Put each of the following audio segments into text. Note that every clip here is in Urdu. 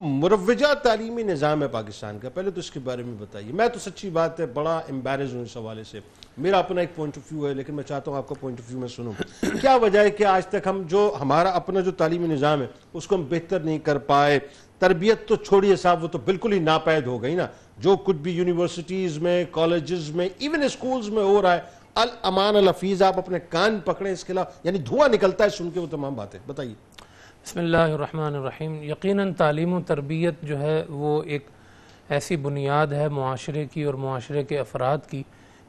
مروجہ تعلیمی نظام ہے پاکستان کا۔ پہلے تو اس کے بارے میں بتائیے۔ میں تو سچی بات ہے، بڑا امبیرز ہوں اس حوالے سے۔ میرا اپنا ایک پوائنٹ آف ویو ہے، لیکن میں چاہتا ہوں آپ کا پوائنٹ آف ویو میں سنوں۔ کیا وجہ ہے کہ آج تک ہم جو ہمارا اپنا جو تعلیمی نظام ہے، اس کو ہم بہتر نہیں کر پائے؟ تربیت تو چھوڑیے صاحب، وہ تو بالکل ہی ناپید ہو گئی نا۔ جو کچھ بھی یونیورسٹیز میں کالجز میں ایون اسکولز میں ہو رہا ہے، الامان الحفیظ آپ اپنے کان پکڑیں اس کے علاوہ۔ یعنی دھواں نکلتا ہے سن کے وہ تمام باتیں۔ بتائیے۔ بسم اللہ الرحمن الرحیم۔ یقیناً تعلیم و تربیت جو ہے وہ ایک ایسی بنیاد ہے معاشرے کی اور معاشرے کے افراد کی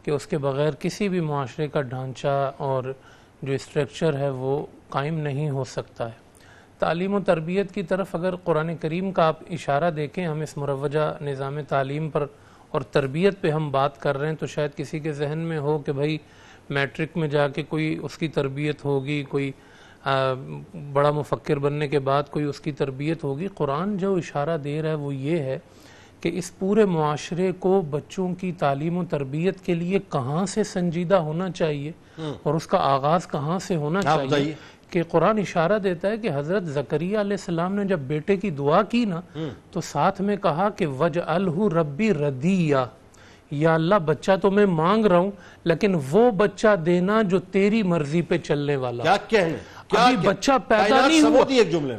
کہ اس کے بغیر کسی بھی معاشرے کا ڈھانچہ اور جو اسٹرکچر ہے وہ قائم نہیں ہو سکتا ہے۔ تعلیم و تربیت کی طرف اگر قرآن کریم کا آپ اشارہ دیکھیں، ہم اس مروجہ نظام تعلیم پر اور تربیت پہ ہم بات کر رہے ہیں تو شاید کسی کے ذہن میں ہو کہ بھائی میٹرک میں جا کے کوئی اس کی تربیت ہوگی، کوئی بڑا مفکر بننے کے بعد کوئی اس کی تربیت ہوگی۔ قرآن جو اشارہ دے رہا ہے وہ یہ ہے کہ اس پورے معاشرے کو بچوں کی تعلیم و تربیت کے لیے کہاں سے سنجیدہ ہونا چاہیے اور اس کا آغاز کہاں سے ہونا چاہیے کہ قرآن اشارہ دیتا ہے کہ حضرت زکریہ علیہ السلام نے جب بیٹے کی دعا کی نا تو ساتھ میں کہا کہ وج الح ربی ردیہ۔ یا اللہ بچہ تو میں مانگ رہا ہوں لیکن وہ بچہ دینا جو تیری مرضی پہ چلنے والا۔ کیا ابھی بچہ پیدا نہیں ہوا۔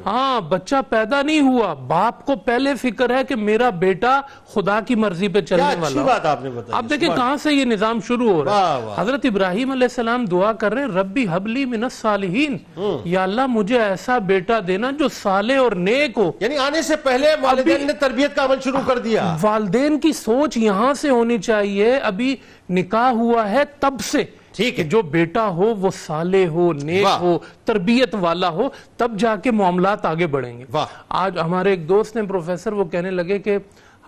ہاں بچہ پیدا نہیں ہوا۔ باپ کو پہلے فکر ہے کہ میرا بیٹا خدا کی مرضی پہ چلنے والا۔ بات آپ نے بتائی۔ اب دیکھیں کہاں سے یہ نظام شروع ہو رہا ہے۔ حضرت ابراہیم علیہ السلام دعا کر رہے ہیں ربی حبلی من الصالحین۔ یا اللہ مجھے ایسا بیٹا دینا جو صالح اور نیک ہو۔ یعنی آنے سے پہلے والدین نے تربیت کا عمل شروع کر دیا۔ والدین کی سوچ یہاں سے ہونی چاہیے۔ ابھی نکاح ہوا ہے تب سے۔ ٹھیک ہے جو بیٹا ہو وہ صالح ہو نیک ہو تربیت والا ہو تب جا کے معاملات آگے بڑھیں گے۔ آج ہمارے ایک دوست نے پروفیسر وہ کہنے لگے کہ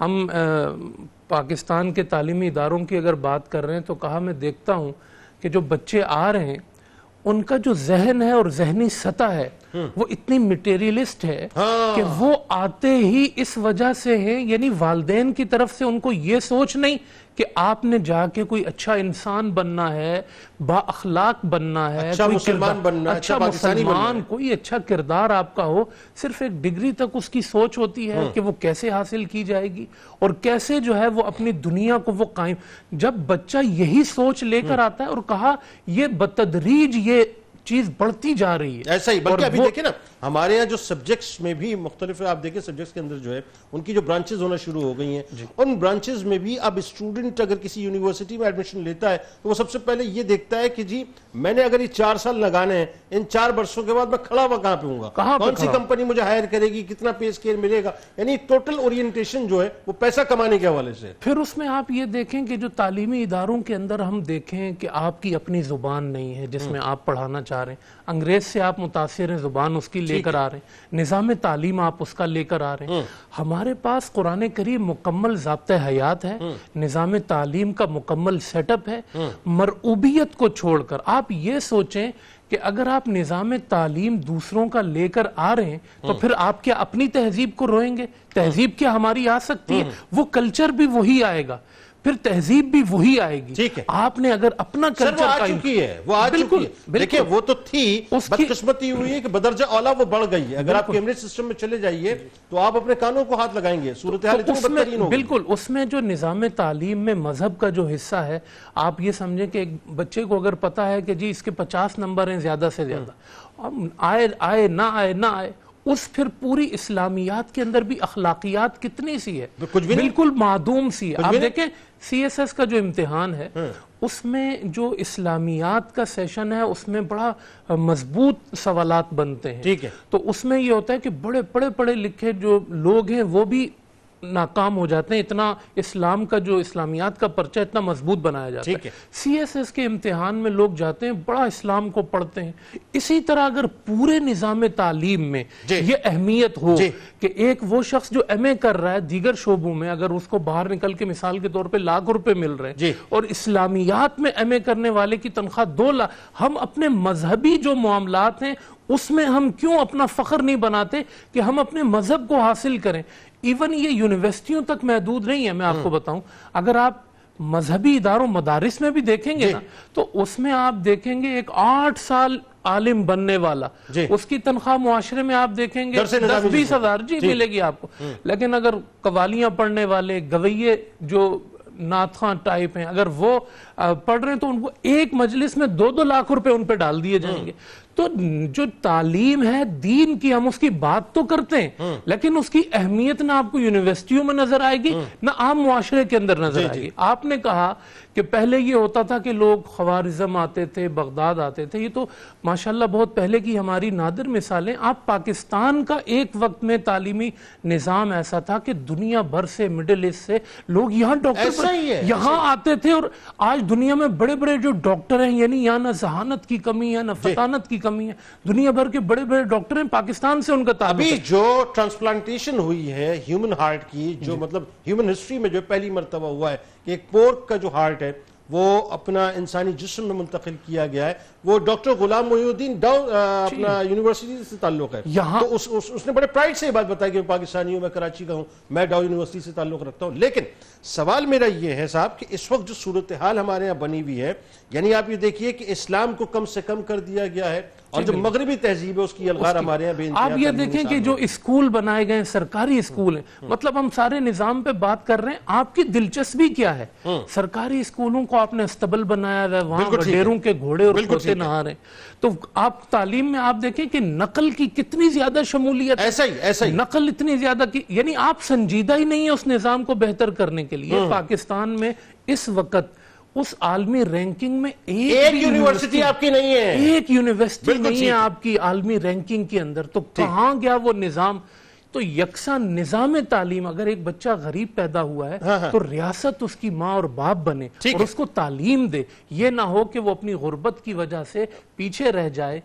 ہم پاکستان کے تعلیمی اداروں کی اگر بات کر رہے ہیں تو کہا میں دیکھتا ہوں کہ جو بچے آ رہے ہیں ان کا جو ذہن ہے اور ذہنی سطح ہے وہ اتنی میٹیریلسٹ ہے ہاں۔ کہ وہ آتے ہی اس وجہ سے ہیں یعنی والدین کی طرف سے ان کو یہ سوچ نہیں کہ آپ نے جا کے کوئی اچھا انسان بننا ہے با اخلاق بننا ہے اچھا مسلمان بننا اچھا مسلمان کوئی اچھا کردار آپ کا ہو صرف ایک ڈگری تک اس کی سوچ ہوتی ہے کہ وہ کیسے حاصل کی جائے گی اور کیسے جو ہے وہ اپنی دنیا کو وہ قائم۔ جب بچہ یہی سوچ لے کر آتا ہے اور کہا یہ بتدریج یہ چیز بڑھتی جا رہی ہے۔ ایسا ہی بلکہ ابھی دیکھیں نا ہمارے یہاں جو سبجیکٹس میں بھی مختلف ہے آپ دیکھیں سبجیکٹس کے اندر جو ہے ان کی جو برانچز ہونا شروع ہو گئی ہیں۔ جی۔ ان برانچز میں بھی اب اسٹوڈنٹ اگر کسی یونیورسٹی میں ایڈمیشن لیتا ہے تو وہ سب سے پہلے یہ دیکھتا ہے کہ جی میں نے اگر یہ چار سال لگانے ہیں ان چار برسوں کے بعد میں کھڑا ہوا کہاں پہ ہوں گا؟ کون سی کمپنی مجھے ہائر کرے گی؟ کتنا پے اسکیل ملے گا؟ یعنی ٹوٹل اورینٹیشن جو ہے وہ پیسہ کمانے کے حوالے سے۔ پھر اس میں آپ یہ دیکھیں کہ جو تعلیمی اداروں کے اندر ہم دیکھیں کہ آپ کی اپنی زبان نہیں ہے جس میں آپ پڑھانا چاہ رہے ہیں۔ انگریز سے آپ متاثر ہیں زبان اس کی لے کر آ رہے ہیں۔ نظام تعلیم آپ اس کا لے کر آ رہے ہیں۔ ہمارے پاس قرآن کریم مکمل ضابطہ حیات ہے۔ نظام تعلیم کا مکمل سیٹ اپ ہے۔ مرعوبیت کو چھوڑ کر۔ آپ یہ سوچیں کہ اگر آپ نظام تعلیم دوسروں کا لے کر آ رہے ہیں تو پھر آپ کیا اپنی تہذیب کو روئیں گے؟ تہذیب کیا ہماری آ سکتی ہے؟ وہ کلچر بھی وہی آئے گا۔ پھر تہذیب بھی وہی آئے گی۔ ٹھیک ہے۔ آپ نے اگر اپنا کلچر آ چکی ہے وہ آ چکی ہے۔ دیکھیں وہ تو تھی بدقسمتی ہوئی ہے کہ بدرجہ اولا وہ بڑھ گئی ہے۔ اگر آپ کیمرے سسٹم میں چلے جائیے تو آپ اپنے کانوں کو ہاتھ لگائیں گے۔ صورتحال اتنی بدترین ہوگی۔ بالکل اس میں جو نظام تعلیم میں مذہب کا جو حصہ ہے آپ یہ سمجھیں کہ ایک بچے کو اگر پتا ہے کہ جی اس کے پچاس نمبر ہیں زیادہ سے زیادہ۔ آئے آئے نہ آئے نہ آئے۔ اس پھر پوری اسلامیات کے اندر بھی اخلاقیات کتنی سی ہے؟ بالکل معدوم سی ہے۔ آپ دیکھیں سی ایس ایس کا جو امتحان ہے ہاں۔ اس میں جو اسلامیات کا سیشن ہے اس میں بڑا مضبوط سوالات بنتے ہیں۔ تو اس میں یہ ہوتا ہے کہ بڑے پڑے پڑے لکھے جو لوگ ہیں وہ بھی ناکام ہو جاتے ہیں اتنا اسلام کا جو اسلامیات کا پرچہ اتنا مضبوط بنایا جاتا ہے سی ایس ایس کے امتحان میں لوگ جاتے ہیں بڑا اسلام کو پڑھتے ہیں اسی طرح اگر پورے نظام تعلیم میں جی۔ یہ اہمیت ہو جی۔ کہ ایک وہ شخص جو ایم اے کر رہا ہے دیگر شعبوں میں اگر اس کو باہر نکل کے مثال کے طور پہ لاکھ روپے مل رہے ہیں جی۔ اور اسلامیات میں ایم اے کرنے والے کی تنخواہ دو لاکھ ہم اپنے مذہبی جو معاملات ہیں اس میں ہم کیوں اپنا فخر نہیں بناتے کہ ہم اپنے مذہب کو حاصل کریں ایون یہ یونیورسٹیوں تک محدود نہیں ہے میں آپ کو بتاؤں۔ اگر آپ مذہبی اداروں مدارس میں بھی دیکھیں گے نا تو اس میں آپ دیکھیں گے ایک آٹھ سال عالم بننے والا۔ جی۔ اس کی تنخواہ معاشرے میں آپ دیکھیں گے دس بیس ہزار جی ملے گی آپ کو۔ لیکن اگر قوالیاں پڑھنے والے گویے جو ناتخاں ٹائپ ہیں اگر وہ پڑھ رہے ہیں تو ان کو ایک مجلس میں دو دو لاکھ روپے ان پہ ڈال دیے جائیں گے۔ تو جو تعلیم ہے دین کی ہم اس کی بات تو کرتے ہیں لیکن اس کی اہمیت نہ آپ کو یونیورسٹیوں میں نظر آئے گی نہ عام معاشرے کے اندر نظر آئے گی۔ آپ نے کہا کہ پہلے یہ ہوتا تھا کہ لوگ خوارزم آتے تھے بغداد آتے تھے یہ تو ماشاءاللہ بہت پہلے کی ہماری نادر مثالیں۔ آپ پاکستان کا ایک وقت میں تعلیمی نظام ایسا تھا کہ دنیا بھر سے مڈل ایسٹ سے لوگ یہاں ڈاکٹر یہاں آتے تھے اور آج دنیا میں بڑے بڑے جو ڈاکٹر ہیں یعنی یہاں نہ ذہانت کی کمی ہے نہ فطانت کی کمی ہے۔ دنیا بھر کے بڑے بڑے ڈاکٹر ہیں پاکستان سے ان کا تعلق ابھی جو ٹرانسپلانٹیشن ہوئی ہے ہیومن ہارٹ کی جو مطلب ہیومن ہسٹری میں جو پہلی مرتبہ ہوا ہے کہ ایک پورک کا جو ہارٹ ہے وہ اپنا انسانی جسم میں منتقل کیا گیا ہے۔ وہ ڈاکٹر غلام محی الدین ڈاؤن اپنا یونیورسٹی سے تعلق ہے۔ یہاں- تو اس, اس, اس نے بڑے پرائڈ سے یہ بات بتائی کہ میں پاکستانی ہوں میں کراچی کا ہوں میں ڈاؤ یونیورسٹی سے تعلق رکھتا ہوں۔ لیکن سوال میرا یہ ہے صاحب کہ اس وقت جو صورتحال ہمارے یہاں بنی ہوئی ہے یعنی آپ یہ دیکھیے کہ اسلام کو کم سے کم کر دیا گیا ہے۔ اور جو مغربی تہذیب ہے اس کی الغار ہمارے یہاں انتہا آپ یہ دیکھیں کہ جو اسکول بنائے گئے ہیں سرکاری اسکول ہیں۔ مطلب ہم سارے نظام پہ بات کر رہے ہیں آپ کی دلچسپی کیا ہے؟ سرکاری اسکولوں کو آپ نے استبل بنایا ہوا ہے وہاں۔ وڈیروں کے گھوڑے اور ہے۔ نہا رہے ہیں۔ تو آپ تعلیم میں آپ دیکھیں کہ نقل کی کتنی زیادہ شمولیت ہے۔ ایسا ہی ایسا ہی۔ نقل اتنی زیادہ کی یعنی آپ سنجیدہ ہی نہیں ہے اس نظام کو بہتر کرنے کے لیے۔ پاکستان میں اس وقت اس عالمی رینکنگ میں ایک یونیورسٹی آپ کی نہیں ہے۔ ایک یونیورسٹی نہیں ہے۔ آپ کی عالمی رینکنگ کے اندر۔ تو کہاں گیا وہ نظام؟ تو یکساں نظام تعلیم اگر ایک بچہ غریب پیدا ہوا ہے تو ریاست اس کی ماں اور باپ بنے اور اس کو تعلیم دے۔ یہ نہ ہو کہ وہ اپنی غربت کی وجہ سے پیچھے رہ جائے۔